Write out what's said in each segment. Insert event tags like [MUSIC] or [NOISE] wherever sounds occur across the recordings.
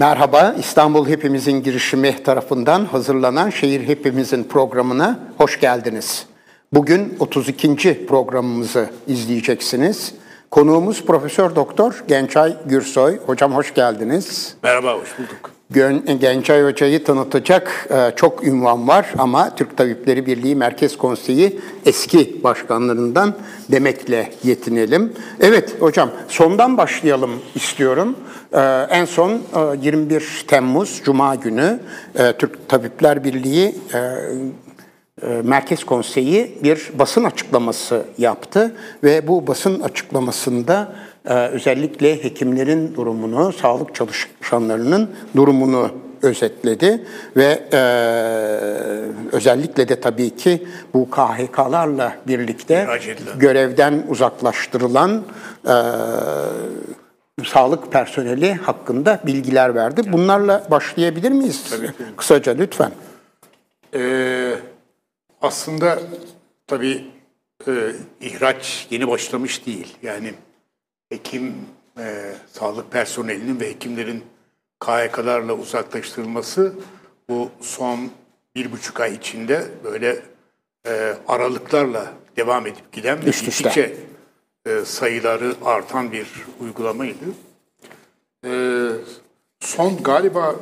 Merhaba, İstanbul Hepimizin girişimi tarafından hazırlanan Şehir Hepimizin programına hoş geldiniz. Bugün 32. programımızı izleyeceksiniz. Konuğumuz Profesör Doktor Gençay Gürsoy. Hocam hoş geldiniz. Merhaba, hoş bulduk. Gençay Hoca'yı tanıtacak e, çok ünvan var ama Türk Tabipleri Birliği Merkez Konseyi eski başkanlarından demekle yetinelim. Evet hocam sondan başlayalım istiyorum. E, en son 21 e, Temmuz Cuma günü Türk Tabipler Birliği Merkez Konseyi bir basın açıklaması yaptı ve bu basın açıklamasında özellikle hekimlerin durumunu, sağlık çalışanlarının durumunu özetledi ve e, özellikle de tabii ki bu KHK'larla birlikte görevden uzaklaştırılan e, sağlık personeli hakkında bilgiler verdi. Bunlarla başlayabilir miyiz? Tabii ki. Kısaca lütfen. Ee, aslında tabii e, ihraç yeni başlamış değil. Yani hekim, e, sağlık personelinin ve hekimlerin KHK'larla uzaklaştırılması bu son bir buçuk ay içinde böyle e, aralıklarla devam edip giden ve gittikçe e, sayıları artan bir uygulamaydı. E, son galiba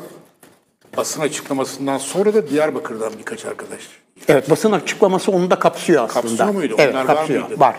basın açıklamasından sonra da Diyarbakır'dan birkaç arkadaş. Evet basın açıklaması onu da kapsıyor aslında. Kapsıyor muydu? Evet Onlar kapsıyor. var mıydı? Var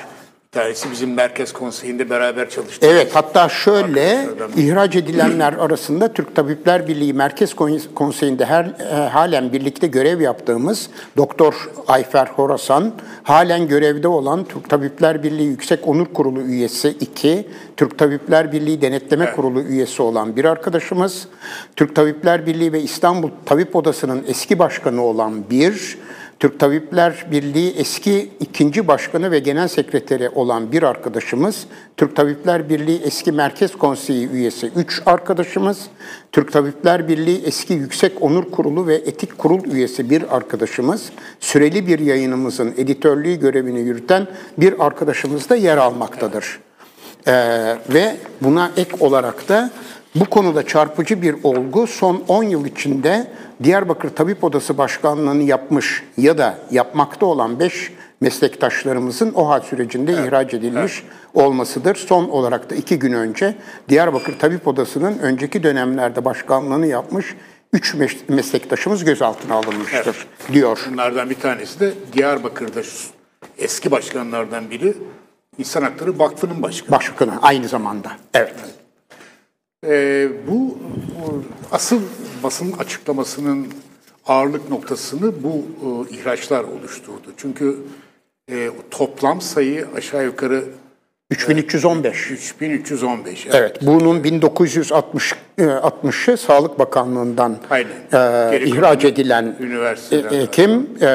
tanesi bizim merkez konseyinde beraber çalıştık. Evet hatta şöyle ihraç edilenler arasında Türk Tabipler Birliği Merkez Konseyi'nde her, e, halen birlikte görev yaptığımız Doktor Ayfer Horasan, halen görevde olan Türk Tabipler Birliği Yüksek Onur Kurulu üyesi 2, Türk Tabipler Birliği Denetleme evet. Kurulu üyesi olan bir arkadaşımız, Türk Tabipler Birliği ve İstanbul Tabip Odası'nın eski başkanı olan bir, Türk Tabipler Birliği eski ikinci başkanı ve genel sekreteri olan bir arkadaşımız, Türk Tabipler Birliği eski Merkez Konseyi üyesi üç arkadaşımız, Türk Tabipler Birliği eski Yüksek Onur Kurulu ve Etik Kurul üyesi bir arkadaşımız, süreli bir yayınımızın editörlüğü görevini yürüten bir arkadaşımız da yer almaktadır. Ee, ve buna ek olarak da bu konuda çarpıcı bir olgu son 10 yıl içinde Diyarbakır Tabip Odası Başkanlığı'nı yapmış ya da yapmakta olan 5 meslektaşlarımızın OHA sürecinde evet. ihraç edilmiş evet. olmasıdır. Son olarak da iki gün önce Diyarbakır Tabip Odası'nın önceki dönemlerde başkanlığını yapmış 3 meslektaşımız gözaltına alınmıştır evet. diyor. Bunlardan bir tanesi de Diyarbakır'da eski başkanlardan biri İnsan Hakları Vakfı'nın başkanı. Başkanı aynı zamanda. Evet. evet. Ee, bu, asıl basın açıklamasının ağırlık noktasını bu e, ihraçlar oluşturdu. Çünkü e, toplam sayı aşağı yukarı 3315. 3315. Evet. evet. Bunun 1960 60'ı Sağlık Bakanlığı'ndan e, ihraç edilen e, kim e,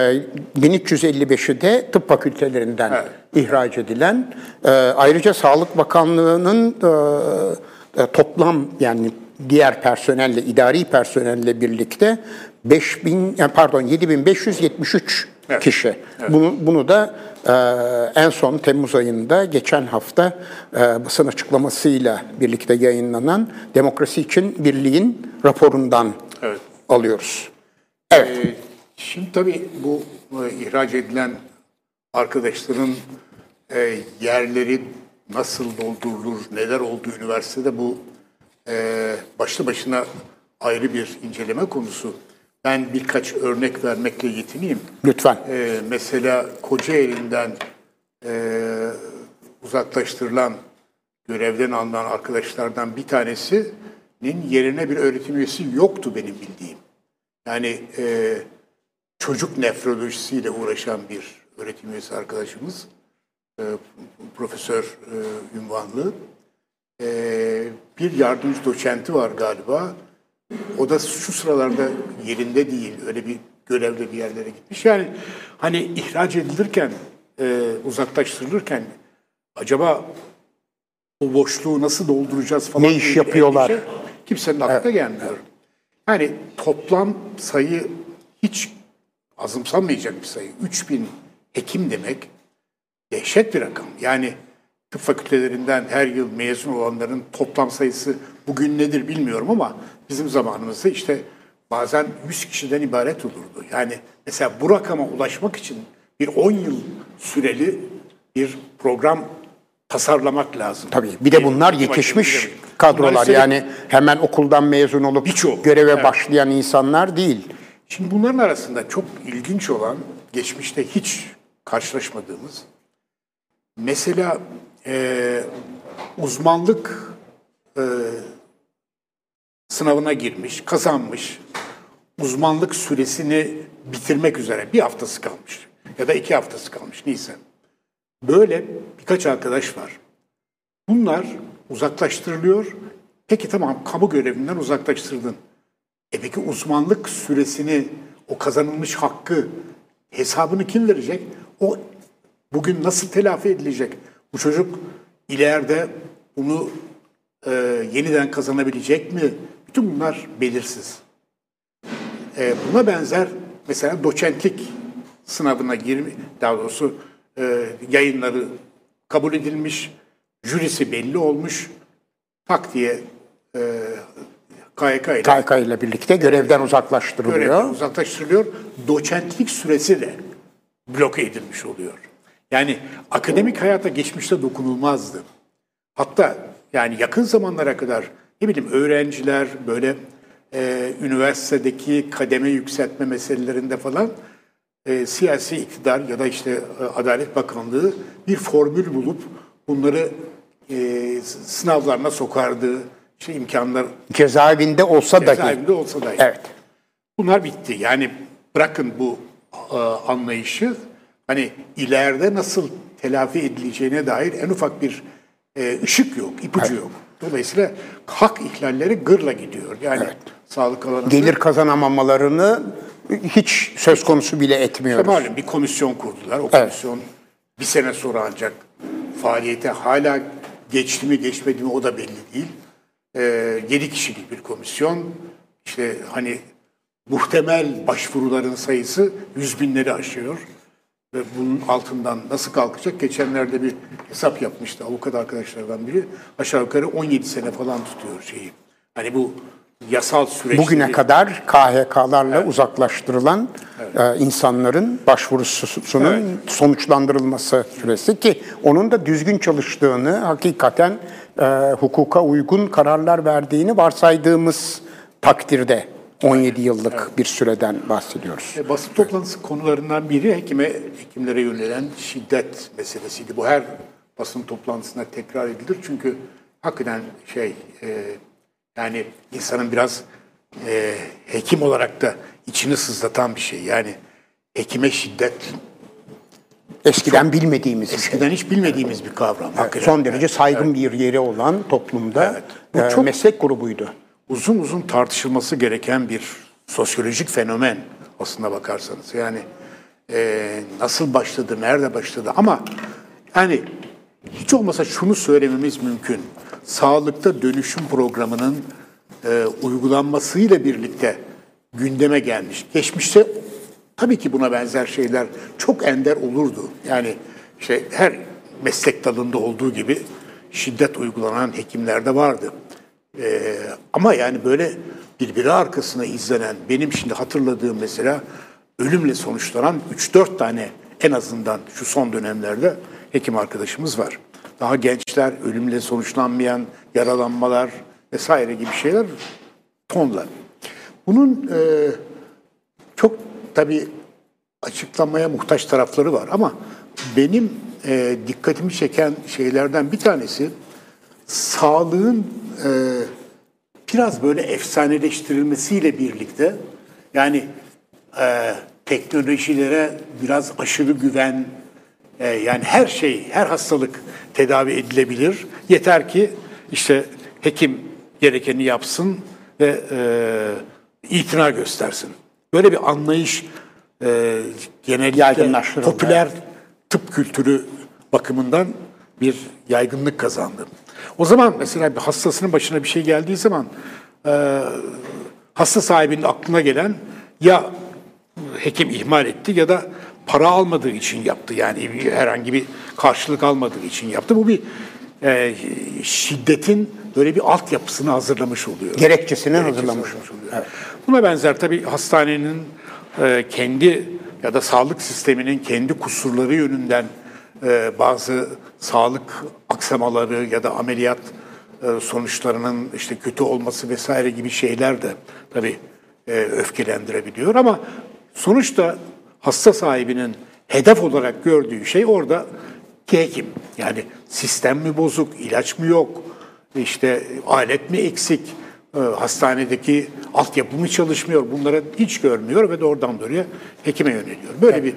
1355'i de tıp fakültelerinden evet. ihraç edilen e, ayrıca Sağlık Bakanlığı'nın e, e, toplam yani diğer personelle, idari personelle birlikte 5000 pardon 7573 evet. kişi. Evet. Bunu bunu da e, en son Temmuz ayında geçen hafta e, basın açıklamasıyla birlikte yayınlanan Demokrasi için Birliğin raporundan evet. alıyoruz. Evet. Ee, şimdi tabii bu e, ihraç edilen arkadaşların e, yerleri nasıl doldurulur, neler oldu üniversitede bu e, başlı başına ayrı bir inceleme konusu. Ben birkaç örnek vermekle yetineyim. Lütfen. E, mesela Kocaeli'nden e, uzaklaştırılan, görevden alınan arkadaşlardan bir tanesinin yerine bir öğretim üyesi yoktu benim bildiğim. Yani e, çocuk nefrolojisiyle uğraşan bir öğretim üyesi arkadaşımız e, profesör e, ünvanlı. E, bir yardımcı doçenti var galiba. O da şu sıralarda yerinde değil. Öyle bir görevde bir yerlere gitmiş. Yani hani ihraç edilirken, e, uzaklaştırılırken acaba o boşluğu nasıl dolduracağız falan. Ne iş yapıyorlar? Endişe, kimsenin aklına evet. gelmiyor. Yani toplam sayı hiç azımsanmayacak bir sayı. 3000 hekim demek dehşet bir rakam. Yani tıp fakültelerinden her yıl mezun olanların toplam sayısı bugün nedir bilmiyorum ama bizim zamanımızda işte bazen 100 kişiden ibaret olurdu. Yani mesela bu rakama ulaşmak için bir 10 yıl süreli bir program tasarlamak lazım. Tabii bir de bunlar yetişmiş kadrolar yani hemen okuldan mezun olup Birçok, göreve evet. başlayan insanlar değil. Şimdi bunların arasında çok ilginç olan, geçmişte hiç karşılaşmadığımız, mesela e, uzmanlık e, sınavına girmiş, kazanmış, uzmanlık süresini bitirmek üzere bir haftası kalmış ya da iki haftası kalmış neyse. Böyle birkaç arkadaş var. Bunlar uzaklaştırılıyor. Peki tamam kamu görevinden uzaklaştırdın. E peki uzmanlık süresini, o kazanılmış hakkı hesabını kim verecek? O bugün nasıl telafi edilecek? Bu çocuk ileride bunu e, yeniden kazanabilecek mi? Bütün bunlar belirsiz. E, buna benzer mesela doçentlik sınavına girme, daha doğrusu e, yayınları kabul edilmiş, jürisi belli olmuş, tak diye e, KYK ile KYK ile birlikte görevden uzaklaştırılıyor. görevden uzaklaştırılıyor. Doçentlik süresi de bloke edilmiş oluyor. Yani akademik hayata geçmişte dokunulmazdı. Hatta yani yakın zamanlara kadar ne bileyim öğrenciler böyle e, üniversitedeki kademe yükseltme meselelerinde falan e, siyasi iktidar ya da işte e, Adalet Bakanlığı bir formül bulup bunları e, sınavlarına sokardı. İşte imkanlar Cezaevinde olsa dahi. cezaevinde olsa dahi. Evet. Bunlar bitti. Yani bırakın bu e, anlayışı hani ileride nasıl telafi edileceğine dair en ufak bir e, ışık yok, ipucu yok. Dolayısıyla hak ihlalleri gırla gidiyor. Yani sağlık alanında. Gelir kazanamamalarını hiç söz konusu bile etmiyoruz. Malum bir komisyon kurdular. O komisyon bir sene sonra ancak faaliyete hala geçti mi geçmedi mi o da belli değil. Ee, 7 kişilik bir komisyon. İşte hani muhtemel başvuruların sayısı yüz binleri aşıyor. Ve bunun altından nasıl kalkacak? Geçenlerde bir hesap yapmıştı avukat arkadaşlardan biri. Aşağı yukarı 17 sene falan tutuyor şeyi. Hani bu yasal süreçleri... Bugüne kadar KHK'larla uzaklaştırılan e, insanların başvurusunun sonuçlandırılması süresi ki onun da düzgün çalıştığını, hakikaten e, hukuka uygun kararlar verdiğini varsaydığımız takdirde 17 yıllık bir süreden bahsediyoruz. E, basın toplantısı konularından biri hekime, hekimlere yönelen şiddet meselesiydi. Bu her basın toplantısında tekrar edilir. Çünkü hakikaten şey e, yani insanın biraz e, hekim olarak da içini sızlatan bir şey. Yani hekime şiddet Eskiden bilmediğimiz bir şey. eskiden hiç bilmediğimiz bir kavram. hakikaten. Son derece saygın bir yeri olan toplumda Evet. Bu e, çok- meslek grubuydu. Uzun uzun tartışılması gereken bir sosyolojik fenomen aslında bakarsanız. Yani e, nasıl başladı, nerede başladı ama yani hiç olmasa şunu söylememiz mümkün. Sağlıkta dönüşüm programının e, uygulanmasıyla birlikte gündeme gelmiş. Geçmişte tabii ki buna benzer şeyler çok ender olurdu. Yani işte her meslek dalında olduğu gibi şiddet uygulanan hekimler de vardı. Ee, ama yani böyle birbiri arkasına izlenen, benim şimdi hatırladığım mesela ölümle sonuçlanan 3-4 tane en azından şu son dönemlerde hekim arkadaşımız var. Daha gençler, ölümle sonuçlanmayan yaralanmalar vesaire gibi şeyler tonla. Bunun e, çok tabii açıklamaya muhtaç tarafları var ama benim e, dikkatimi çeken şeylerden bir tanesi sağlığın e, biraz böyle efsaneleştirilmesiyle birlikte yani e, teknolojilere biraz aşırı güven e, yani her şey her hastalık tedavi edilebilir yeter ki işte hekim gerekeni yapsın ve e, itina göstersin. Böyle bir anlayış e, genellikle popüler tıp kültürü bakımından bir yaygınlık kazandı. O zaman mesela bir hastasının başına bir şey geldiği zaman e, hasta sahibinin aklına gelen ya hekim ihmal etti ya da para almadığı için yaptı. Yani bir- herhangi bir karşılık almadığı için yaptı. Bu bir e, şiddetin böyle bir altyapısını hazırlamış oluyor. Gerekçesini hazırlamış oluyor. Buna benzer tabii hastanenin e, kendi ya da sağlık sisteminin kendi kusurları yönünden e, bazı sağlık aksamaları ya da ameliyat e, sonuçlarının işte kötü olması vesaire gibi şeyler de tabii e, öfkelendirebiliyor ama sonuçta hasta sahibinin hedef olarak gördüğü şey orada ki hekim. Yani sistem mi bozuk, ilaç mı yok, işte alet mi eksik, e, hastanedeki altyapı mı çalışmıyor bunları hiç görmüyor ve doğrudan doğruya hekime yöneliyor. Böyle evet. bir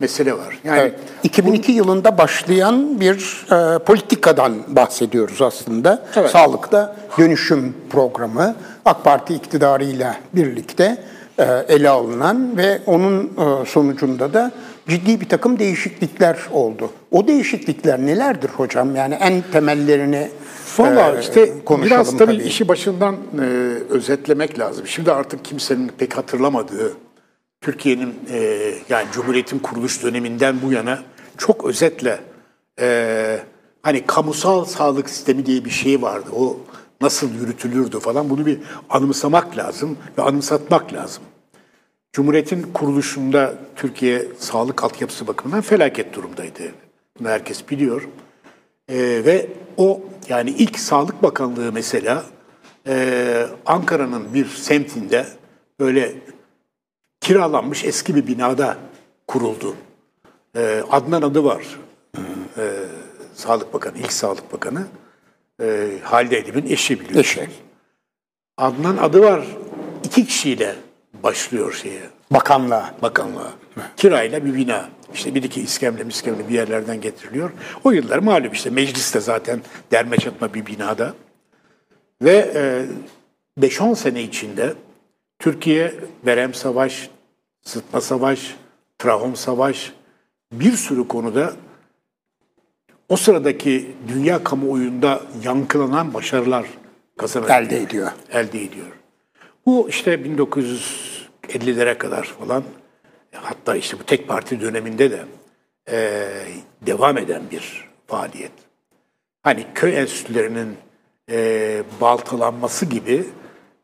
mesele var. Yani evet. 2002 bu, yılında başlayan bir e, politikadan bahsediyoruz aslında. Evet. Sağlıkta dönüşüm programı AK Parti iktidarıyla birlikte e, ele alınan ve onun e, sonucunda da ciddi bir takım değişiklikler oldu. O değişiklikler nelerdir hocam? Yani en temellerini Valla e, işte biraz tabii, tabii işi başından e, özetlemek lazım. Şimdi artık kimsenin pek hatırlamadığı Türkiye'nin e, yani Cumhuriyet'in kuruluş döneminden bu yana çok özetle e, hani kamusal sağlık sistemi diye bir şey vardı. O nasıl yürütülürdü falan bunu bir anımsamak lazım ve anımsatmak lazım. Cumhuriyet'in kuruluşunda Türkiye sağlık altyapısı bakımından felaket durumdaydı. Bunu herkes biliyor. E, ve o yani ilk Sağlık Bakanlığı mesela e, Ankara'nın bir semtinde böyle kiralanmış eski bir binada kuruldu. E, Adnan adı var. E, Sağlık Bakanı, ilk Sağlık Bakanı. E, Halide Edip'in eşi biliyorsun. Eşi. Adnan adı var. İki kişiyle başlıyor şeye. Bakanlığa. Bakanlığa. Kirayla bir bina. İşte bir iki iskemle miskemle bir yerlerden getiriliyor. O yıllar malum işte mecliste zaten derme çatma bir binada. Ve e, 5-10 sene içinde Türkiye verem savaş, sıtma savaş, trahom savaş bir sürü konuda o sıradaki dünya kamuoyunda yankılanan başarılar kazanarak elde ediyor. Elde ediyor. Bu işte 1950'lere kadar falan hatta işte bu tek parti döneminde de e, devam eden bir faaliyet. Hani köy enstitülerinin e, baltalanması gibi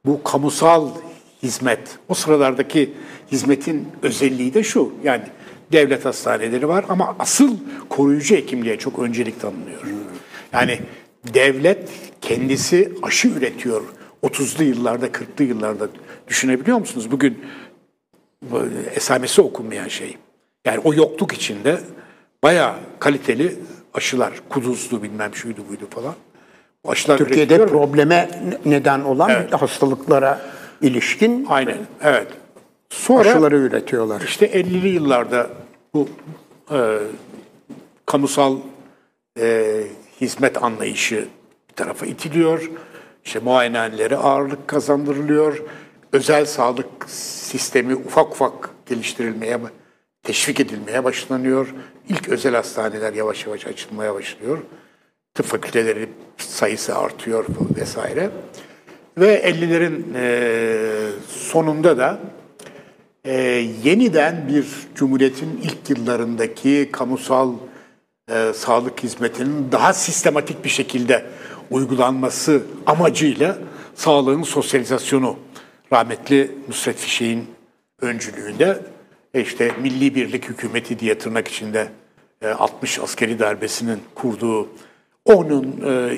bu kamusal hizmet, o sıralardaki hizmetin özelliği de şu. Yani devlet hastaneleri var ama asıl koruyucu hekimliğe çok öncelik tanınıyor. Yani devlet kendisi aşı üretiyor 30'lu yıllarda, 40'lı yıllarda düşünebiliyor musunuz? Bugün esamesi okunmayan şey. Yani o yokluk içinde bayağı kaliteli aşılar, kuduzlu bilmem şuydu buydu falan. Aşılar Türkiye'de probleme neden olan evet. hastalıklara ilişkin Aynen, evet. Sonra aşıları üretiyorlar. İşte 50'li yıllarda bu e, kamusal e, hizmet anlayışı bir tarafa itiliyor. İşte muayenehanelere ağırlık kazandırılıyor. Özel sağlık sistemi ufak ufak geliştirilmeye, teşvik edilmeye başlanıyor. İlk özel hastaneler yavaş yavaş açılmaya başlıyor. Tıp fakülteleri sayısı artıyor vesaire. Ve 50'lerin e, sonunda da e, yeniden bir Cumhuriyet'in ilk yıllarındaki kamusal e, sağlık hizmetinin daha sistematik bir şekilde uygulanması amacıyla sağlığın sosyalizasyonu rahmetli Nusret Fişek'in öncülüğünde e, işte Milli Birlik Hükümeti diye tırnak içinde 60 e, askeri darbesinin kurduğu onun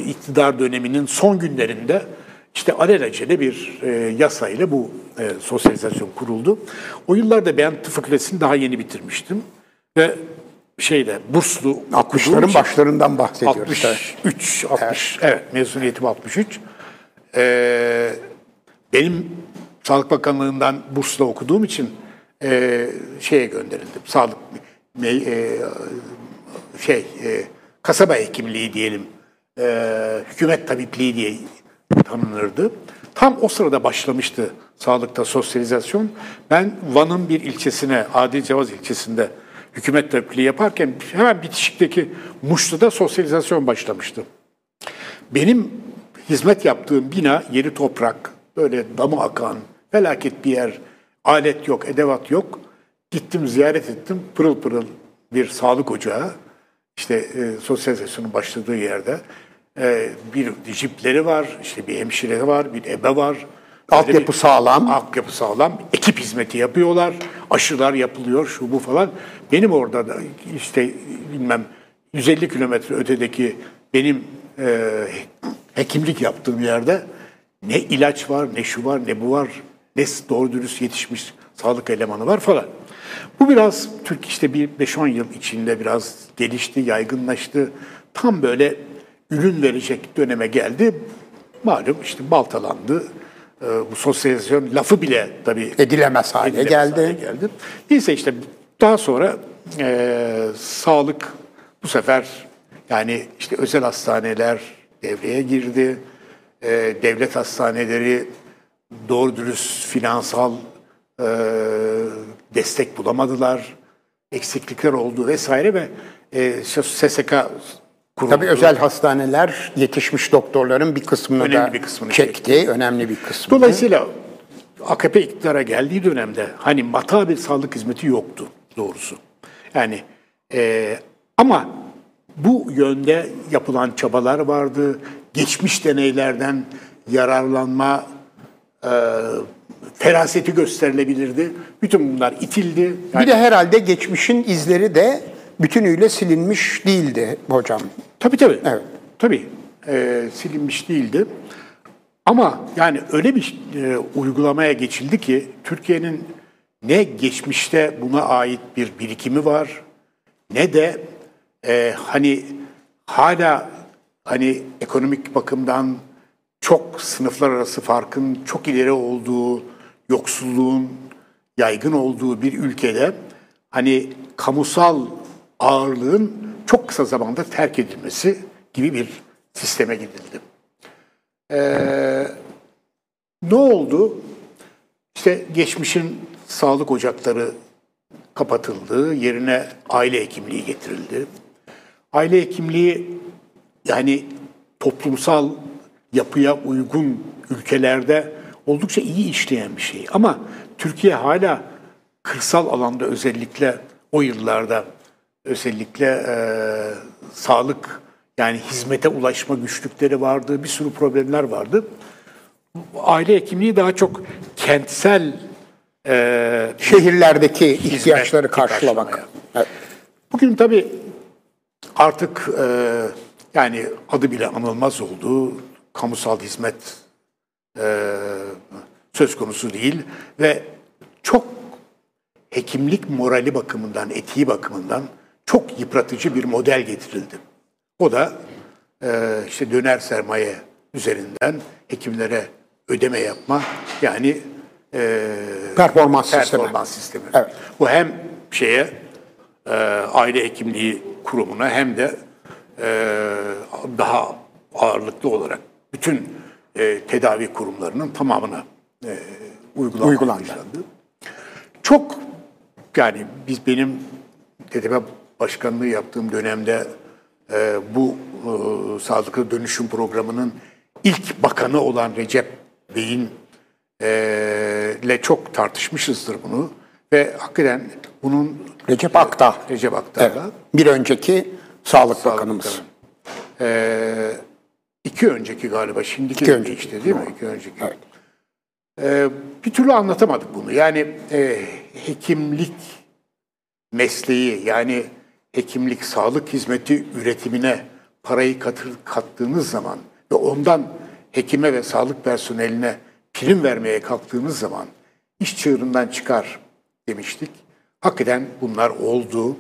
iktidar döneminin son günlerinde işte alelacele bir yasayla bu sosyalizasyon kuruldu. O yıllarda ben tıp fakültesini daha yeni bitirmiştim ve şeyde burslu 60'ların başlarından bahsediyoruz. 63, 60, evet, evet mezuniyetim 63. Ee, benim Sağlık Bakanlığı'ndan bursla okuduğum için e, şeye gönderildim. Sağlık e, şey e, kasaba hekimliği diyelim. E, hükümet tabipliği diye tanınırdı. Tam o sırada başlamıştı sağlıkta sosyalizasyon. Ben Van'ın bir ilçesine, Adi Cevaz ilçesinde hükümet tabipliği yaparken hemen bitişikteki Muşlu'da sosyalizasyon başlamıştı. Benim hizmet yaptığım bina yeri toprak, böyle damı akan, felaket bir yer, alet yok, edevat yok. Gittim ziyaret ettim, pırıl pırıl bir sağlık ocağı, işte e, sosyalizasyonun başladığı yerde. E, bir jipleri var, işte bir hemşire var, bir ebe var. Altyapı bir- sağlam. Altyapı sağlam. Ekip hizmeti yapıyorlar. Aşılar yapılıyor, şu bu falan. Benim orada da işte bilmem 150 kilometre ötedeki benim e, hekimlik yaptığım yerde ne ilaç var, ne şu var, ne bu var, ne doğru dürüst yetişmiş sağlık elemanı var falan. Bu biraz Türk işte bir 5-10 yıl içinde biraz gelişti, yaygınlaştı. Tam böyle ürün verecek döneme geldi. Malum işte baltalandı. Ee, bu sosyalizasyon lafı bile tabii Edilemez hale edilemez geldi. hale geldi. Neyse işte daha sonra e, sağlık bu sefer yani işte özel hastaneler devreye girdi. E, devlet hastaneleri doğru dürüst finansal e, destek bulamadılar. Eksiklikler oldu vesaire ve e, SSK kuruldu. Tabii özel hastaneler yetişmiş doktorların bir kısmını Önemli da bir kısmını çekti. Önemli bir kısmını. Dolayısıyla AKP iktidara geldiği dönemde hani mata bir sağlık hizmeti yoktu doğrusu. Yani e, ama bu yönde yapılan çabalar vardı. Geçmiş deneylerden yararlanma e, feraseti gösterilebilirdi. Bütün bunlar itildi. Yani Bir de herhalde geçmişin izleri de bütünüyle silinmiş değildi hocam. Tabii tabii. Evet. Tabii. Ee, silinmiş değildi. Ama yani öyle bir e, uygulamaya geçildi ki Türkiye'nin ne geçmişte buna ait bir birikimi var ne de e, hani hala hani ekonomik bakımdan çok sınıflar arası farkın çok ileri olduğu, yoksulluğun yaygın olduğu bir ülkede hani kamusal ağırlığın çok kısa zamanda terk edilmesi gibi bir sisteme gidildi. Ee, ne oldu? İşte geçmişin sağlık ocakları kapatıldı, yerine aile hekimliği getirildi. Aile hekimliği yani toplumsal yapıya uygun ülkelerde oldukça iyi işleyen bir şey. Ama Türkiye hala kırsal alanda özellikle o yıllarda özellikle e, sağlık yani hizmete ulaşma güçlükleri vardı, bir sürü problemler vardı. Aile hekimliği daha çok kentsel e, Şehirlerdeki ihtiyaçları karşılamak. Evet. Bugün tabii artık e, yani adı bile anılmaz oldu. Kamusal hizmet e, söz konusu değil ve çok hekimlik morali bakımından, etiği bakımından çok yıpratıcı bir model getirildi. O da e, işte döner sermaye üzerinden hekimlere ödeme yapma yani e, Performans sistemi. performans sistemi. Evet. Bu hem şeye e, aile hekimliği kurumuna hem de e, daha ağırlıklı olarak bütün e, tedavi kurumlarının tamamına e, Uygulandı. başlandı. Çok yani biz benim TTP başkanlığı yaptığım dönemde e, bu e, sağlıklı dönüşüm programının ilk bakanı olan Recep Bey'in e, ile çok tartışmışızdır bunu ve hakikaten bunun Recep Akdağ. Recep Aktar'la Evet. Bir önceki Sağlık Bakanımız. Ee, iki önceki galiba, şimdiki İki önceki. işte değil mi? İki önceki. Evet. Ee, bir türlü anlatamadık bunu. Yani e, hekimlik mesleği, yani hekimlik, sağlık hizmeti üretimine parayı katır, kattığınız zaman ve ondan hekime ve sağlık personeline prim vermeye kalktığınız zaman iş çığırından çıkar demiştik. Hakikaten bunlar oldu.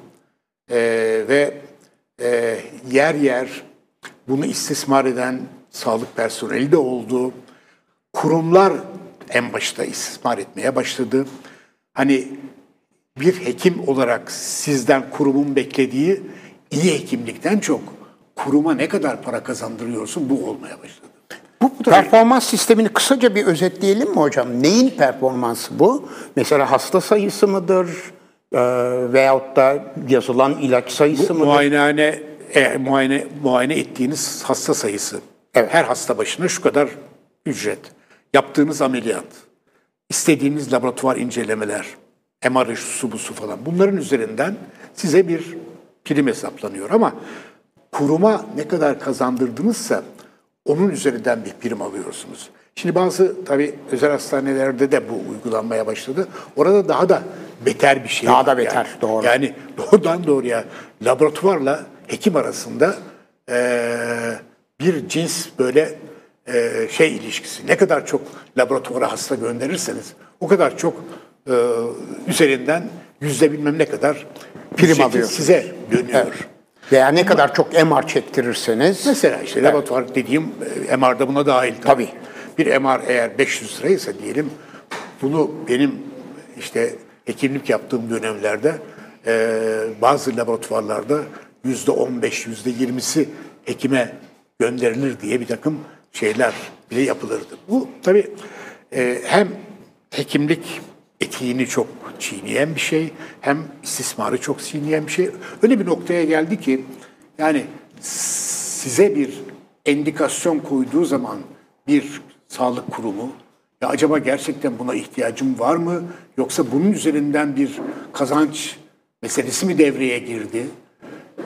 Ee, ve e, yer yer bunu istismar eden sağlık personeli de oldu. Kurumlar en başta istismar etmeye başladı. Hani bir hekim olarak sizden kurumun beklediği iyi hekimlikten çok kuruma ne kadar para kazandırıyorsun bu olmaya başladı. Bu performans sistemini kısaca bir özetleyelim mi hocam? Neyin performansı bu? Mesela hasta sayısı mıdır? Ee, veyahut da yazılan ilaç sayısı mıdır? Muayenehane e, muayene muayene ettiğiniz hasta sayısı. Evet. Her hasta başına şu kadar ücret. Yaptığınız ameliyat, istediğiniz laboratuvar incelemeler, MR su bu su falan. Bunların üzerinden size bir prim hesaplanıyor ama kuruma ne kadar kazandırdınızsa onun üzerinden bir prim alıyorsunuz. Şimdi bazı tabii özel hastanelerde de bu uygulanmaya başladı. Orada daha da beter bir şey Daha da beter, yani. doğru. Yani [LAUGHS] doğrudan doğruya laboratuvarla hekim arasında eee, bir cins böyle eee, şey ilişkisi. Ne kadar çok laboratuvara hasta gönderirseniz o kadar çok eee, üzerinden yüzde bilmem ne kadar Prim alıyorsunuz. size dönüyor. Evet. Veya ne kadar çok MR çektirirseniz Mesela işte laboratuvar dediğim e, MR'da buna dahil. Tabii. Bir MR eğer 500 liraysa diyelim bunu benim işte hekimlik yaptığım dönemlerde e, bazı laboratuvarlarda yüzde 15, yüzde 20'si hekime gönderilir diye bir takım şeyler bile yapılırdı. Bu tabii e, hem hekimlik etiğini çok çiğneyen bir şey, hem istismarı çok çiğneyen bir şey. Öyle bir noktaya geldi ki yani size bir endikasyon koyduğu zaman bir sağlık kurumu ya acaba gerçekten buna ihtiyacım var mı yoksa bunun üzerinden bir kazanç meselesi mi devreye girdi?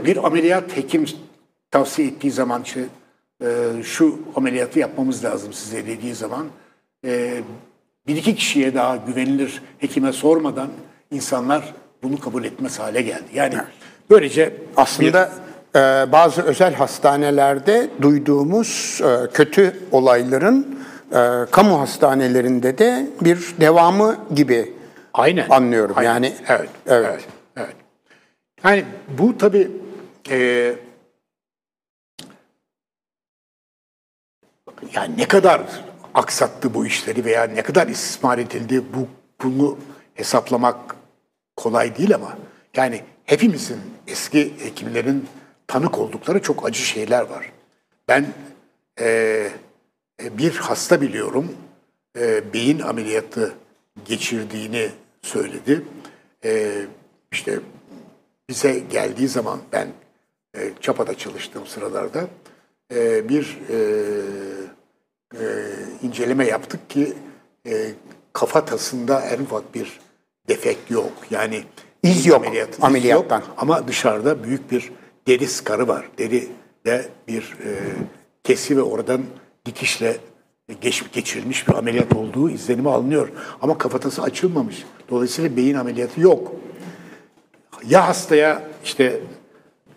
Bir ameliyat hekim tavsiye ettiği zaman şu ameliyatı yapmamız lazım size dediği zaman bir iki kişiye daha güvenilir hekime sormadan insanlar bunu kabul etmez hale geldi. Yani böylece aslında e, bazı özel hastanelerde duyduğumuz e, kötü olayların e, kamu hastanelerinde de bir devamı gibi Aynen. anlıyorum. Aynen. Yani evet, evet. evet, evet. Yani bu tabii e, yani ne kadar aksattı bu işleri veya ne kadar istismar edildi bu bunu hesaplamak kolay değil ama yani hepimizin eski hekimlerin tanık oldukları çok acı şeyler var. Ben e, bir hasta biliyorum e, beyin ameliyatı geçirdiğini söyledi. E, işte bize geldiği zaman ben e, Çapa'da çalıştığım sıralarda e, bir e, e, inceleme yaptık ki e, kafatasında en ufak bir defekt yok. Yani İz yok ameliyatı- iz ameliyattan. yok ama dışarıda büyük bir deri skarı var. Deri de bir e, kesi ve oradan dikişle geç, geçirilmiş bir ameliyat olduğu izlenimi alınıyor. Ama kafatası açılmamış. Dolayısıyla beyin ameliyatı yok. Ya hastaya işte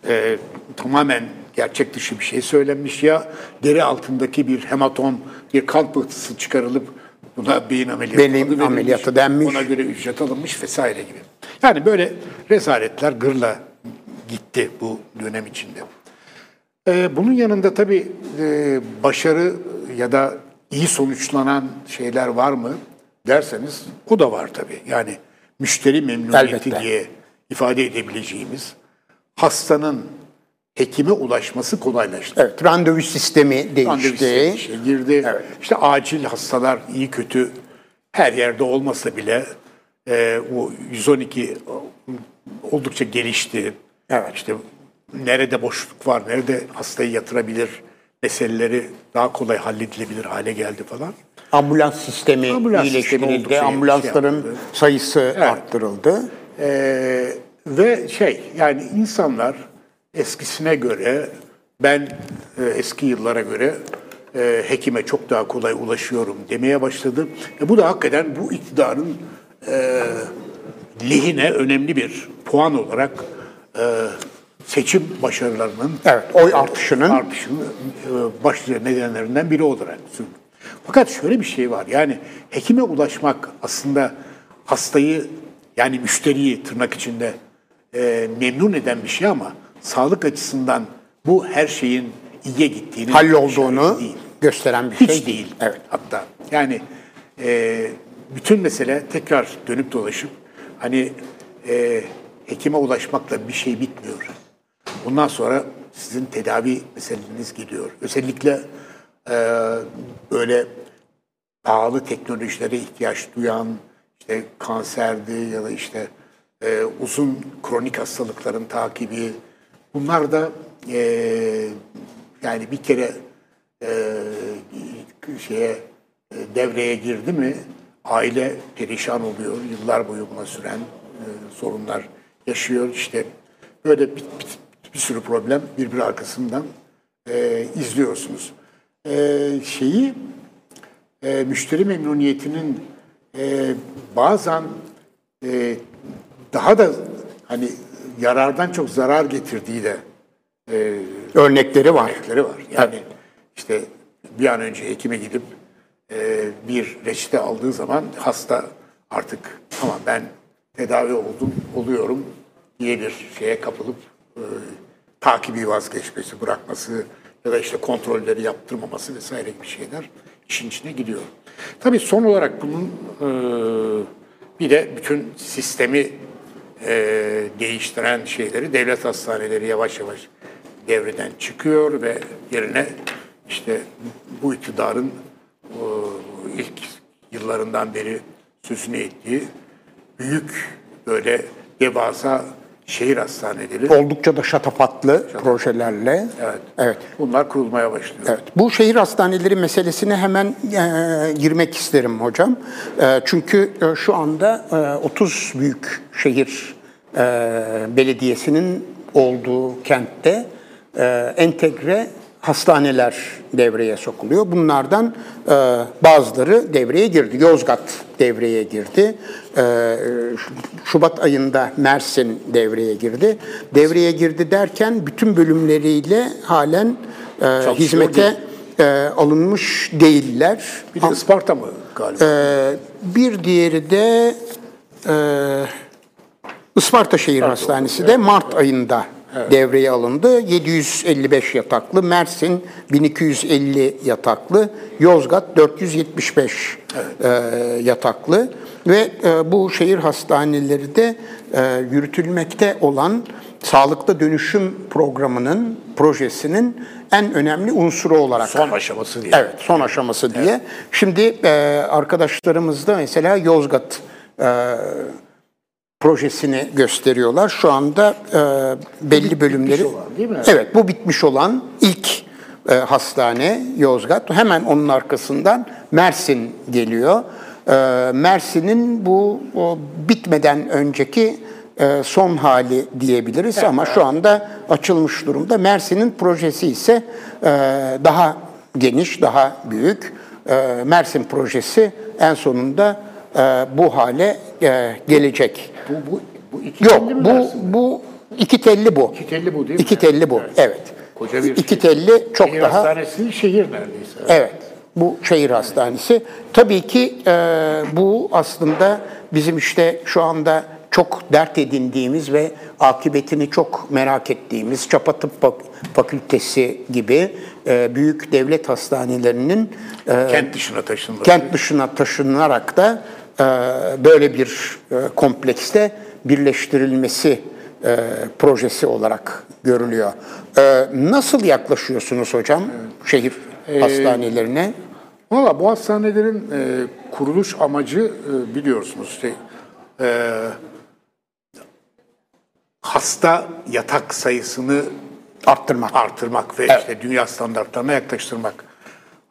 e, tamamen gerçek dışı bir şey söylenmiş ya deri altındaki bir hematom, bir kan pıhtısı çıkarılıp buna beyin ameliyatı, Beyin verilmiş, ameliyatı denmiş. Ona göre ücret alınmış vesaire gibi. Yani böyle rezaletler gırla gitti bu dönem içinde. Ee, bunun yanında tabii e, başarı ya da iyi sonuçlanan şeyler var mı derseniz o da var tabii. Yani müşteri memnuniyeti Elbette. diye ifade edebileceğimiz hastanın hekime ulaşması kolaylaştı. Evet, randevu sistemi değişti. Randevu sistemi girdi. Evet. İşte acil hastalar iyi kötü her yerde olmasa bile e, o 112 oldukça gelişti. Evet. İşte nerede boşluk var, nerede hastayı yatırabilir meseleleri daha kolay halledilebilir hale geldi falan. Ambulans sistemi Ambulans iyileştirildi, oldukça ambulansların şey yapıldı. sayısı arttırıldı. Ee, ve şey yani insanlar eskisine göre ben e, eski yıllara göre e, hekime çok daha kolay ulaşıyorum demeye başladı. E, bu da hakikaten bu iktidarın e, lehine önemli bir puan olarak e, seçim başarılarının Evet, oy artışının artışının e, başlıca nedenlerinden biri olarak sundu. Fakat şöyle bir şey var. Yani hekime ulaşmak aslında hastayı yani müşteriyi tırnak içinde e, memnun eden bir şey ama sağlık açısından bu her şeyin iyiye gittiğini hallolduğunu işareti değil. gösteren bir Hiç şey değil. Evet. Hatta yani e, bütün mesele tekrar dönüp dolaşıp hani e, hekime ulaşmakla bir şey bitmiyor. Bundan sonra sizin tedavi meseleniz geliyor. Özellikle e, böyle pahalı teknolojilere ihtiyaç duyan, işte kanserdi ya da işte e, uzun kronik hastalıkların takibi, bunlar da e, yani bir kere e, şeye e, devreye girdi mi aile perişan oluyor. Yıllar boyu buna süren e, sorunlar yaşıyor. İşte böyle bir, bir- bir sürü problem birbiri arkasından e, izliyorsunuz. E, şeyi e, müşteri memnuniyetinin e, bazen e, daha da hani yarardan çok zarar getirdiği de e, Örnekleri var. örnekleri var. Yani işte bir an önce hekime gidip e, bir reçete aldığı zaman hasta artık ama ben tedavi oldum, oluyorum diye bir şeye kapılıp e, takibi vazgeçmesi, bırakması ya da işte kontrolleri yaptırmaması vesaire gibi şeyler işin içine gidiyor. Tabii son olarak bunun e, bir de bütün sistemi e, değiştiren şeyleri devlet hastaneleri yavaş yavaş devreden çıkıyor ve yerine işte bu iktidarın e, ilk yıllarından beri sözünü ettiği büyük böyle devasa şehir hastaneleri Oldukça da şatafatlı projelerle. evet, Evet. bunlar kurulmaya başlıyor. Evet, bu şehir hastaneleri meselesine hemen e, girmek isterim hocam. E, çünkü e, şu anda e, 30 büyük şehir e, belediyesinin olduğu kentte e, entegre hastaneler devreye sokuluyor. Bunlardan e, bazıları devreye girdi. Yozgat devreye girdi. E, Şubat ayında Mersin devreye girdi. Devreye girdi derken bütün bölümleriyle halen e, hizmete e, alınmış değiller. Bir de Isparta mı galiba? E, bir diğeri de e, Isparta Şehir Hastanesi de Mart ayında devreye alındı. 755 yataklı, Mersin 1250 yataklı, Yozgat 475 e, yataklı ve e, bu şehir hastaneleri de e, yürütülmekte olan sağlıklı dönüşüm programının projesinin en önemli unsuru olarak Son aşaması diye. Evet, son aşaması diye. Şimdi e, arkadaşlarımız da mesela Yozgat e, projesini gösteriyorlar. Şu anda e, belli bölümleri... olan değil mi? Evet, bu bitmiş olan ilk e, hastane Yozgat. Hemen onun arkasından Mersin geliyor. E, Mersin'in bu o bitmeden önceki e, son hali diyebiliriz ama şu anda açılmış durumda. Mersin'in projesi ise e, daha geniş, daha büyük. E, Mersin projesi en sonunda e, bu hale e, gelecek. Bu, bu, bu iki Yok, telli mi bu dersin? bu iki telli bu. İki telli bu değil mi? İki telli bu. Evet. Koca bir İki telli çok Şehir daha. hastanesi şehir neredeyse. Evet. Bu şehir hastanesi. Tabii ki e, bu aslında bizim işte şu anda çok dert edindiğimiz ve akıbetini çok merak ettiğimiz Çapa Tıp Fak- Fakültesi gibi e, büyük devlet hastanelerinin e, Kent dışına taşınması. kent dışına taşınarak da böyle bir e, komplekste birleştirilmesi e, projesi olarak görülüyor. E, nasıl yaklaşıyorsunuz hocam şehir hastanelerine? Valla bu hastanelerin e, kuruluş amacı e, biliyorsunuz işte e, hasta yatak sayısını Arttırmak. artırmak ve işte dünya standartlarına yaklaştırmak.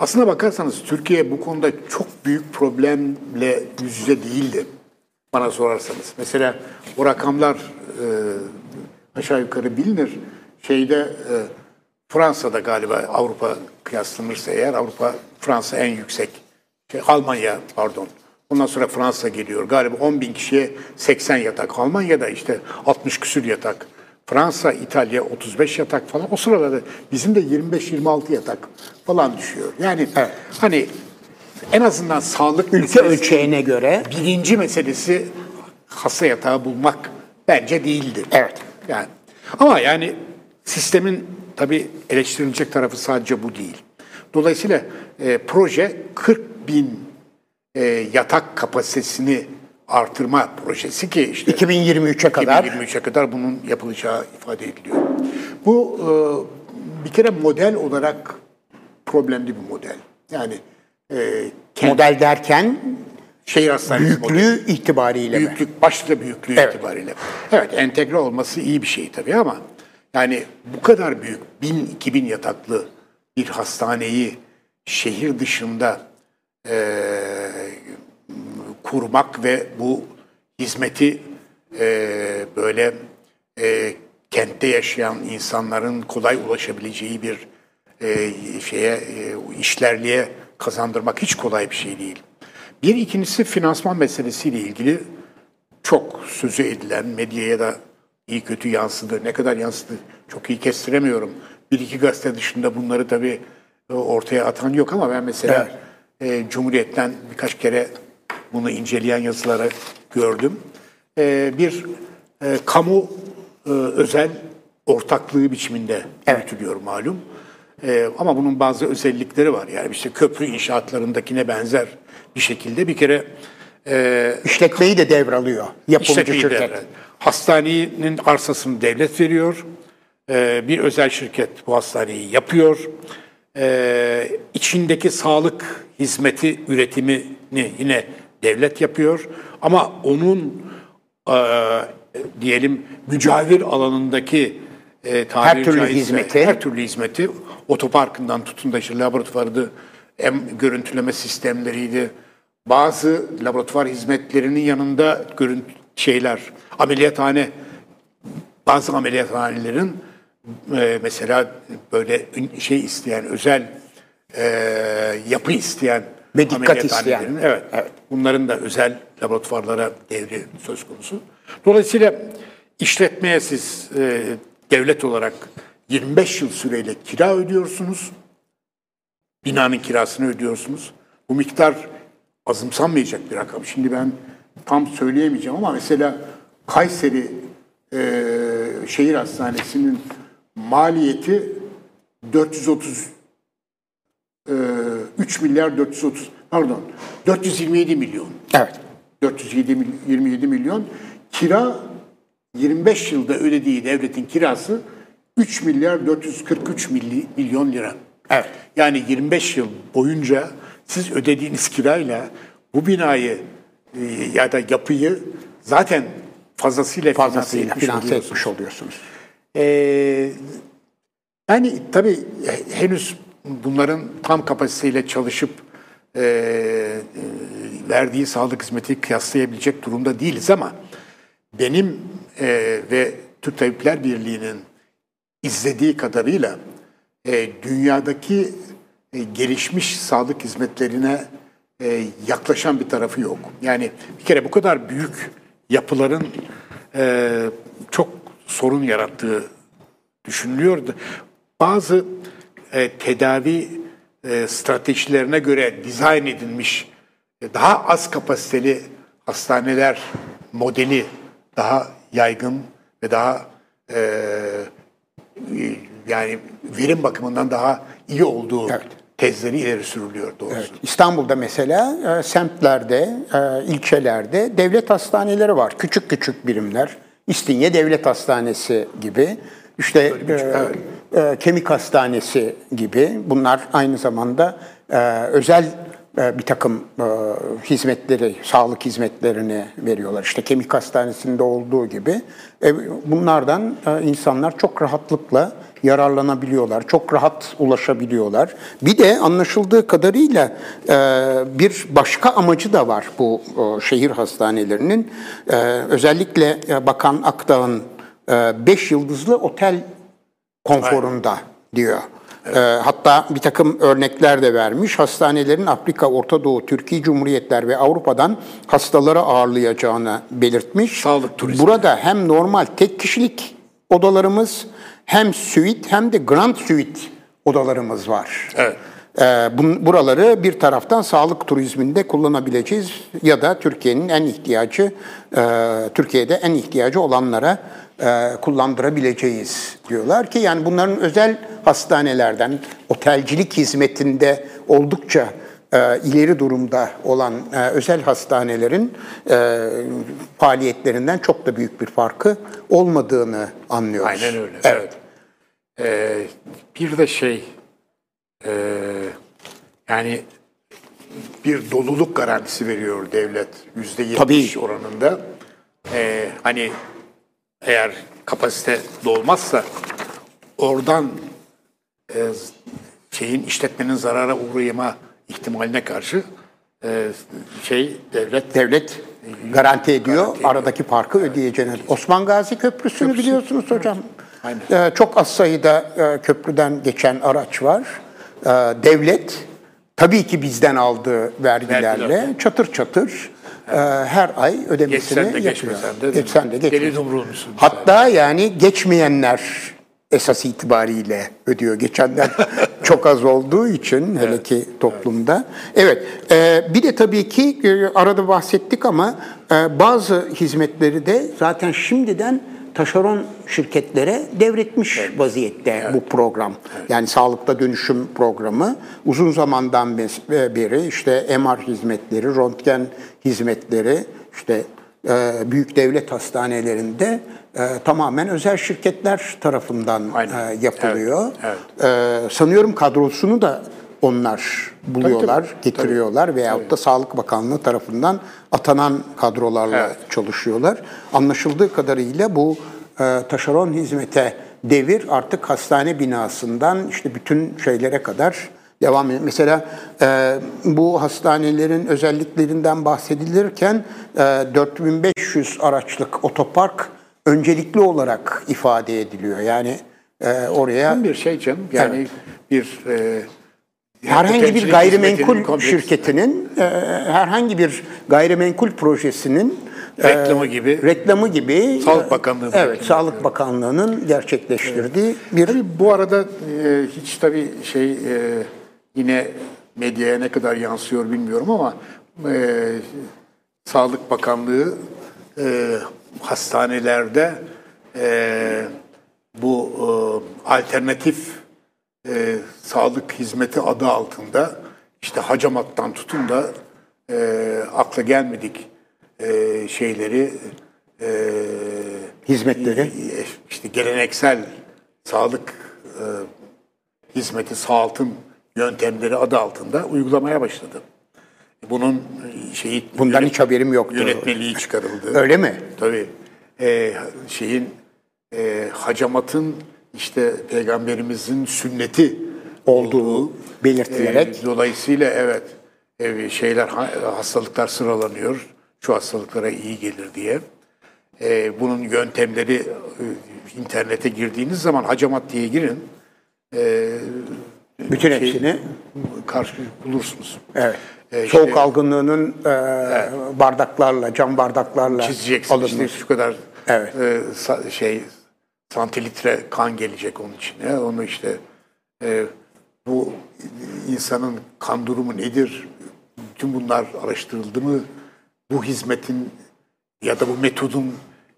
Aslına bakarsanız Türkiye bu konuda çok büyük problemle yüz yüze değildi bana sorarsanız. Mesela o rakamlar e, aşağı yukarı bilinir. Şeyde e, Fransa'da galiba Avrupa kıyaslanırsa eğer Avrupa Fransa en yüksek. Şey, Almanya pardon. Ondan sonra Fransa geliyor. Galiba 10 bin kişiye 80 yatak. Almanya'da işte 60 küsür yatak. Fransa, İtalya 35 yatak falan. O sırada bizim de 25-26 yatak falan düşüyor. Yani hani en azından sağlık Ülke meselesi- ölçeğine göre birinci meselesi hasta yatağı bulmak bence değildir. Evet. Yani ama yani sistemin tabii eleştirilecek tarafı sadece bu değil. Dolayısıyla e, proje 40 bin e, yatak kapasitesini artırma projesi ki işte 2023'e kadar 2023'e kadar bunun yapılacağı ifade ediliyor. Bu e, bir kere model olarak problemli bir model. Yani e, model derken şehir hastanesi modeli. büyüklüğü itibariyle mi? Büyüklük, başta büyüklüğü Evet. itibariyle. Evet, entegre olması iyi bir şey tabii ama yani bu kadar büyük, 1000-2000 yataklı bir hastaneyi şehir dışında eee, kurmak ve bu hizmeti eee, böyle eee, kentte yaşayan insanların kolay ulaşabileceği bir e, şeye e, işlerliğe kazandırmak hiç kolay bir şey değil. Bir ikincisi finansman meselesiyle ilgili çok sözü edilen medyaya da iyi kötü yansıdı. Ne kadar yansıdı çok iyi kestiremiyorum. Bir iki gazete dışında bunları tabii e, ortaya atan yok ama ben mesela e, Cumhuriyet'ten birkaç kere bunu inceleyen yazıları gördüm. E, bir e, kamu e, özel ortaklığı biçiminde yürütülüyor malum. E, ama bunun bazı özellikleri var. Yani işte köprü inşaatlarındakine benzer bir şekilde bir kere e, İşletmeyi de devralıyor yapımcı şirket. devre- Hastanenin arsasını devlet veriyor. E, bir özel şirket bu hastaneyi yapıyor. E, içindeki sağlık hizmeti üretimini yine devlet yapıyor. Ama onun e, diyelim mücavir alanındaki e, Her türlü caizse hizmeti. her türlü hizmeti otoparkından tutun da işte laboratuvardı, em, görüntüleme sistemleriydi. Bazı laboratuvar hizmetlerinin yanında görüntü şeyler, ameliyathane, bazı ameliyathanelerin e, mesela böyle şey isteyen, özel e, yapı isteyen Medikat ameliyathanelerin, isteyen. Evet, evet. Bunların da özel laboratuvarlara devri söz konusu. Dolayısıyla işletmeye siz e, devlet olarak 25 yıl süreyle kira ödüyorsunuz. Binanın kirasını ödüyorsunuz. Bu miktar azımsanmayacak bir rakam. Şimdi ben tam söyleyemeyeceğim ama mesela Kayseri e, Şehir Hastanesi'nin maliyeti 430 e, 3 milyar 430 pardon 427 milyon. Evet. 427 mil- 27 milyon. Kira 25 yılda ödediği devletin kirası 3 milyar 443 milli- milyon lira. Evet. Yani 25 yıl boyunca siz ödediğiniz kirayla bu binayı e, ya da yapıyı zaten fazlasıyla, Fazlasıyla finanse finanse etmiş etmiş oluyorsunuz. ee, yani tabii henüz bunların tam kapasiteyle çalışıp e, e, verdiği sağlık hizmeti kıyaslayabilecek durumda değiliz ama benim e, ve Türk Tabipler Birliği'nin izlediği kadarıyla e, dünyadaki e, gelişmiş sağlık hizmetlerine e, yaklaşan bir tarafı yok. Yani bir kere bu kadar büyük yapıların e, çok sorun yarattığı düşünülüyordu. Bazı e, tedavi e, stratejilerine göre dizayn edilmiş e, daha az kapasiteli hastaneler modeli daha yaygın ve daha e, yani verim bakımından daha iyi olduğu Evet. tezleri ileri sürülüyor doğrusu. Evet. İstanbul'da mesela e, semtlerde, e, ilçelerde devlet hastaneleri var. Küçük küçük birimler. İstinye Devlet Hastanesi gibi. İşte e, e, Kemik Hastanesi gibi. Bunlar aynı zamanda e, özel e, bir takım hizmetleri, sağlık hizmetlerini veriyorlar. İşte Kemik Hastanesi'nde olduğu gibi. Bunlardan insanlar çok rahatlıkla yararlanabiliyorlar, çok rahat ulaşabiliyorlar. Bir de anlaşıldığı kadarıyla bir başka amacı da var bu şehir hastanelerinin. Özellikle Bakan Akdağ'ın 5 yıldızlı otel konforunda diyor. E, hatta bir takım örnekler de vermiş. Hastanelerin Afrika, Orta Doğu, Türkiye Cumhuriyetler ve Avrupa'dan hastaları ağırlayacağını belirtmiş. Sağlık turizmi. Burada hem normal tek kişilik odalarımız hem suite hem de grand suite odalarımız var. Evet. Ee, buraları bir taraftan sağlık turizminde kullanabileceğiz ya da Türkiye'nin en ihtiyacı, e, Türkiye'de en ihtiyacı olanlara kullandırabileceğiz diyorlar ki yani bunların özel hastanelerden otelcilik hizmetinde oldukça e, ileri durumda olan e, özel hastanelerin e, faaliyetlerinden çok da büyük bir farkı olmadığını anlıyoruz. Aynen öyle. Evet. Ee, bir de şey e, yani bir doluluk garantisi veriyor devlet yüzde yetmiş oranında. Ee, hani eğer kapasite dolmazsa oradan e, şeyin işletmenin zarara uğrayma ihtimaline karşı e, şey devlet Devlet garanti ediyor Garanti aradaki farkı ödeyeceğini. Osman Gazi Köprüsü'nü biliyorsunuz hocam. Aynen. E, çok az sayıda e, köprüden geçen araç var. E, devlet tabii ki bizden aldığı vergilerle Vergiler. çatır çatır her ay ödemesini Geçsen de yapıyor. geçmesen de. Geçsen de geçmesen. Deli dumruğumsun. Hatta yani geçmeyenler esas itibariyle ödüyor. Geçenler [LAUGHS] çok az olduğu için hele ki toplumda. Evet, e, bir de tabii ki e, arada bahsettik ama e, bazı hizmetleri de zaten şimdiden taşeron şirketlere devretmiş vaziyette bu program. Yani sağlıkta dönüşüm programı. Uzun zamandan beri işte MR hizmetleri, röntgen hizmetleri, işte e, büyük devlet hastanelerinde e, tamamen özel şirketler tarafından e, yapılıyor. Evet, E, sanıyorum kadrosunu da onlar buluyorlar, tabii. getiriyorlar veyahut da Sağlık Bakanlığı tarafından atanan kadrolarla Evet. çalışıyorlar. Anlaşıldığı kadarıyla bu e, taşeron hizmete devir artık hastane binasından işte bütün şeylere kadar devam ediyor. Mesela e, bu hastanelerin özelliklerinden bahsedilirken e, 4500 araçlık otopark öncelikli olarak ifade ediliyor. Yani e, oraya bir şey canım. Yani bir e, herhangi bir gayrimenkul şirketinin e, herhangi bir gayrimenkul projesinin e, Reklamı gibi. reklamı gibi Sağlık Bakanlığı'nın evet. Sağlık Bakanlığı'nın gerçekleştirdiği bir Tabii bu arada e, hiç tabii şey e, yine medyaya ne kadar yansıyor bilmiyorum ama e, Sağlık Bakanlığı e, hastanelerde e, bu e, alternatif e, sağlık hizmeti adı altında işte hacamattan tutun da e, akla gelmedik e, şeyleri e, hizmetleri işte geleneksel sağlık e, hizmeti, sağaltım yöntemleri adı altında uygulamaya başladı. Bunun şeyi Bundan yönet- hiç haberim yoktu. Yönetmeliği çıkarıldı. öyle mi? Tabii. E, şeyin e, hacamatın işte peygamberimizin sünneti olduğu belirtilerek. e, dolayısıyla evet e, şeyler ha- hastalıklar sıralanıyor. Şu hastalıklara iyi gelir diye. E, bunun yöntemleri e, internete girdiğiniz zaman hacamat diye girin. E, Bütün şey- hepsini karşı bulursunuz. evet. E, işte- Soğuk algınlığının e, bardaklarla, cam bardaklarla çizeceksin işte alınmış. şu kadar Evet. e, şey santilitre kan gelecek onun içine. Onu işte e, bu insanın kan durumu nedir? Bütün bunlar araştırıldı mı? Bu hizmetin ya da bu metodun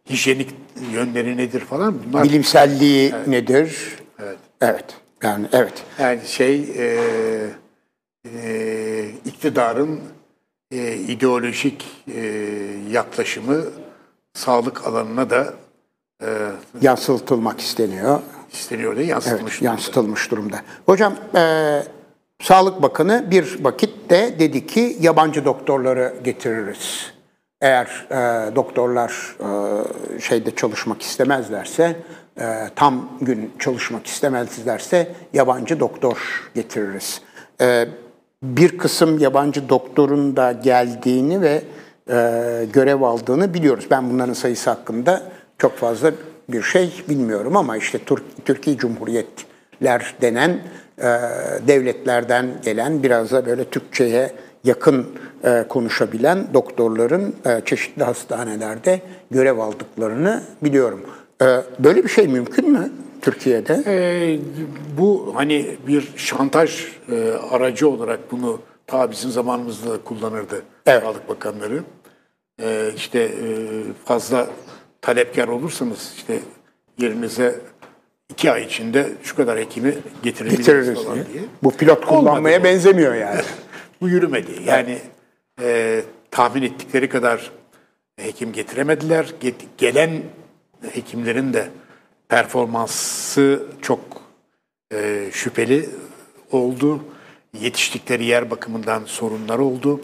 hijyenik yönleri nedir falan bunlar Bilimselliği nedir? evet. Evet. Yani evet. Yani şey e, e, iktidarın e, ideolojik e, yaklaşımı sağlık alanına da e, Yansıtılmak isteniyor. isteniyor Evet, yansıtılmış. durumda. yansıtılmış durumda. Hocam, e, Sağlık Bakanı bir vakit de dedi ki yabancı doktorları getiririz. Eğer e, doktorlar e, şeyde çalışmak istemezlerse, e, tam gün çalışmak istemezlerse yabancı doktor getiririz. E, bir kısım yabancı doktorun da geldiğini ve e, görev aldığını biliyoruz. Ben bunların sayısı hakkında çok fazla bir şey bilmiyorum ama işte Türk, Türkiye Cumhuriyetler denen e, devletlerden gelen biraz da böyle Türkçe'ye yakın e, konuşabilen doktorların e, çeşitli hastanelerde görev aldıklarını biliyorum. E, böyle bir şey mümkün mü Türkiye'de? E, bu hani bir şantaj e, aracı olarak bunu ta bizim zamanımızda da kullanırdı Evet. Sağlık Bakanları. E, işte e, fazla talepkar olursanız işte yerinize iki ay içinde şu kadar hekimi getirebiliriz Getiririz falan diye. diye. Bu pilot kullanmaya bu. benzemiyor yani. Bu yürümedi. Yani e, tahmin ettikleri kadar hekim getiremediler. Get- gelen hekimlerin de performansı çok e, şüpheli oldu. Yetiştikleri yer bakımından sorunlar oldu.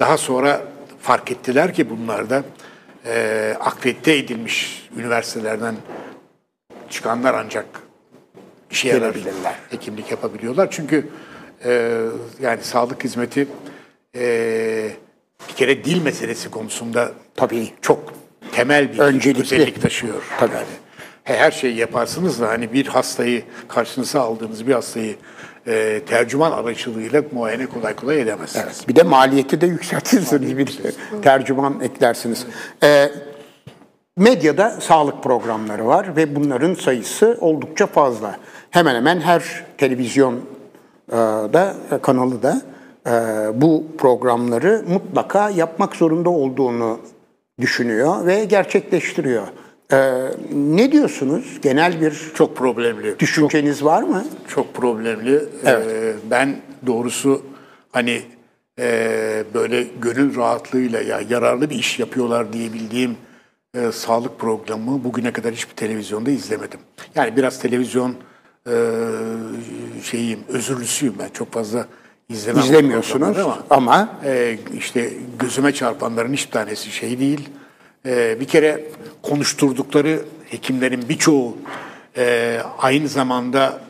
Daha sonra fark ettiler ki bunlar da e, akredite edilmiş üniversitelerden çıkanlar ancak işe yarar Gelebilirler. hekimlik yapabiliyorlar. Çünkü e, yani sağlık hizmeti e, bir kere dil meselesi konusunda Tabii. çok temel bir Öncelikli. özellik taşıyor. Tabii. Yani her şeyi yaparsınız da hani bir hastayı karşınıza aldığınız bir hastayı e, tercüman aracılığıyla muayene kolay kolay edemezsiniz. Evet. Bir de maliyeti de yükseltirsiniz. Bir tercüman eklersiniz. Ee, medyada sağlık programları var ve bunların sayısı oldukça fazla. Hemen hemen her televizyon e, da kanalı da e, bu programları mutlaka yapmak zorunda olduğunu düşünüyor ve gerçekleştiriyor. E, ne diyorsunuz? Genel bir Çok problemli. düşünceniz var mı? Çok problemli. Evet. Ee, ben doğrusu hani e, böyle gönül rahatlığıyla ya yararlı bir iş yapıyorlar diyebildiğim e, sağlık programı bugüne kadar hiçbir televizyonda izlemedim. Yani biraz televizyon e, şeyim, özürlüsüyüm ben. Çok fazla izlemem. İzlemiyorsunuz ama ama e, işte gözüme çarpanların hiçbir tanesi şey değil. E, bir kere konuşturdukları hekimlerin birçoğu e, aynı zamanda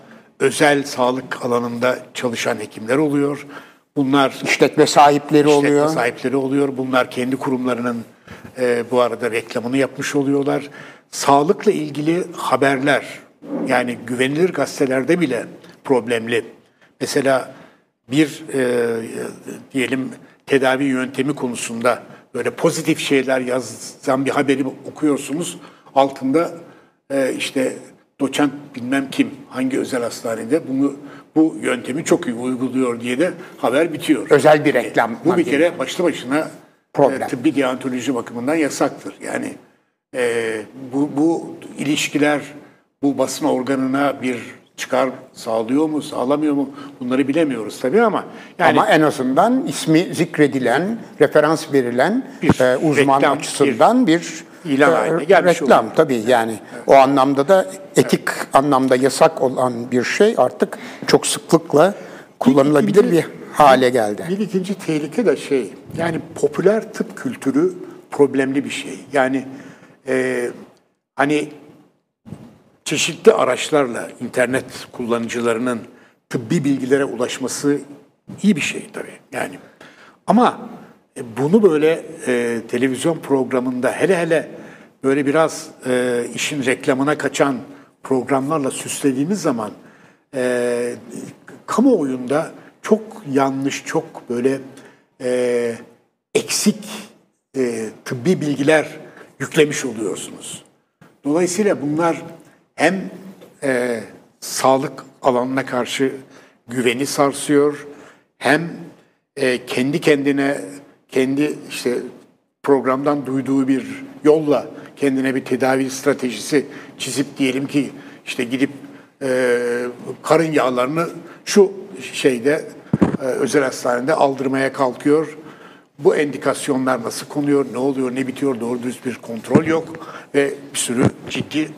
özel sağlık alanında çalışan hekimler oluyor. Bunlar işletme sahipleri işletme oluyor. sahipleri oluyor. Bunlar kendi kurumlarının e, bu arada reklamını yapmış oluyorlar. Sağlıkla ilgili haberler yani güvenilir gazetelerde bile problemli. Mesela bir e, diyelim tedavi yöntemi konusunda böyle pozitif şeyler yazan bir haberi okuyorsunuz. Altında e, işte doçent bilmem kim hangi özel hastanede bunu bu yöntemi çok iyi uyguluyor diye de haber bitiyor. Özel bir reklam. Bu bir kere başlı başına Problem. e, tıbbi deontoloji bakımından yasaktır. Yani e, bu, bu ilişkiler bu basın organına bir çıkar sağlıyor mu, sağlamıyor mu bunları bilemiyoruz tabii ama yani Ama en azından ismi zikredilen, referans verilen Bir e, uzman reklam, açısından bir, ilan e, haline gelmiş reklam tabii yani o anlamda da etik anlamda yasak olan bir şey artık çok sıklıkla kullanılabilir bir hale geldi. Bir ikinci tehlike de şey, yani popüler tıp kültürü problemli bir şey. Yani e, hani çeşitli araçlarla internet kullanıcılarının tıbbi bilgilere ulaşması iyi bir şey tabii. Yani ama e, bunu böyle e, televizyon programında hele hele böyle biraz e, işin reklamına kaçan programlarla süslediğimiz zaman e, kamuoyunda çok yanlış, çok böyle e, eksik e, tıbbi bilgiler yüklemiş oluyorsunuz. Dolayısıyla bunlar hem e, sağlık alanına karşı güveni sarsıyor, hem e, kendi kendine, kendi işte programdan duyduğu bir yolla kendine bir tedavi stratejisi çizip diyelim ki işte gidip e, karın yağlarını şu şeyde e, özel hastanede aldırmaya kalkıyor. Bu endikasyonlar nasıl konuyor, ne oluyor, ne bitiyor, doğru düz bir kontrol yok ve bir sürü ciddi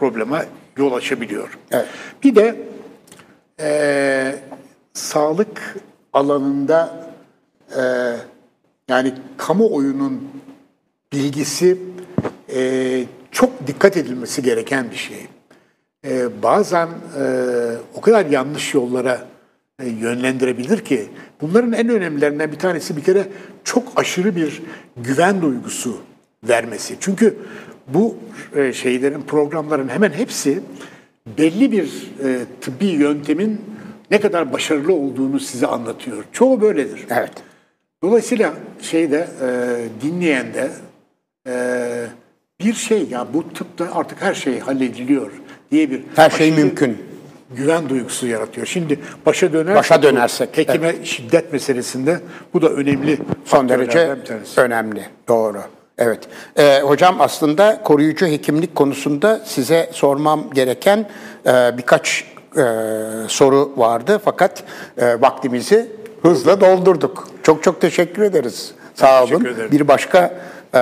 probleme yol açabiliyor. Evet. Bir de e, sağlık alanında e, yani kamuoyunun bilgisi e, çok dikkat edilmesi gereken bir şey. E, bazen e, o kadar yanlış yollara e, yönlendirebilir ki bunların en önemlilerinden bir tanesi bir kere çok aşırı bir güven duygusu vermesi. Çünkü bu e, şeylerin programların hemen hepsi belli bir e, tıbbi yöntemin ne kadar başarılı olduğunu size anlatıyor. Çoğu böyledir. Evet. Dolayısıyla şeyde e, dinleyen de e, bir şey ya bu tıpta artık her şey hallediliyor diye bir Her şey mümkün. güven duygusu yaratıyor. Şimdi başa dönersek, Başa dönersek, hekime şiddet meselesinde bu da önemli Son derece önemli. Doğru. Evet. Ee, hocam aslında koruyucu hekimlik konusunda size sormam gereken e, birkaç e, soru vardı. Fakat e, vaktimizi hızla doldurduk. Çok çok teşekkür ederiz. Sağ olun. Bir başka e,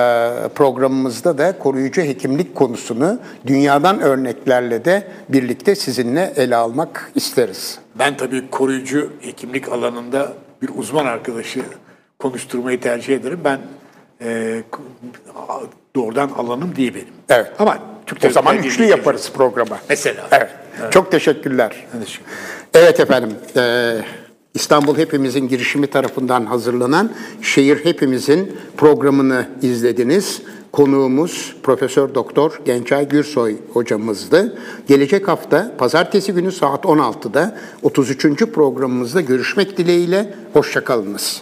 programımızda da koruyucu hekimlik konusunu dünyadan örneklerle de birlikte sizinle ele almak isteriz. Ben tabii koruyucu hekimlik alanında bir uzman arkadaşı konuşturmayı tercih ederim. Ben e, doğrudan alanım değil benim. Evet. Ama Türk O zaman üçlü yaparız programı. Mesela. Evet. Çok teşekkürler. Teşekkür. Evet efendim. eee, İstanbul Hepimizin girişimi tarafından hazırlanan Şehir Hepimizin programını izlediniz. Konuğumuz Profesör Doktor Gençay Gürsoy hocamızdı. Gelecek hafta pazartesi günü saat 16'da 33. programımızda görüşmek dileğiyle hoşçakalınız.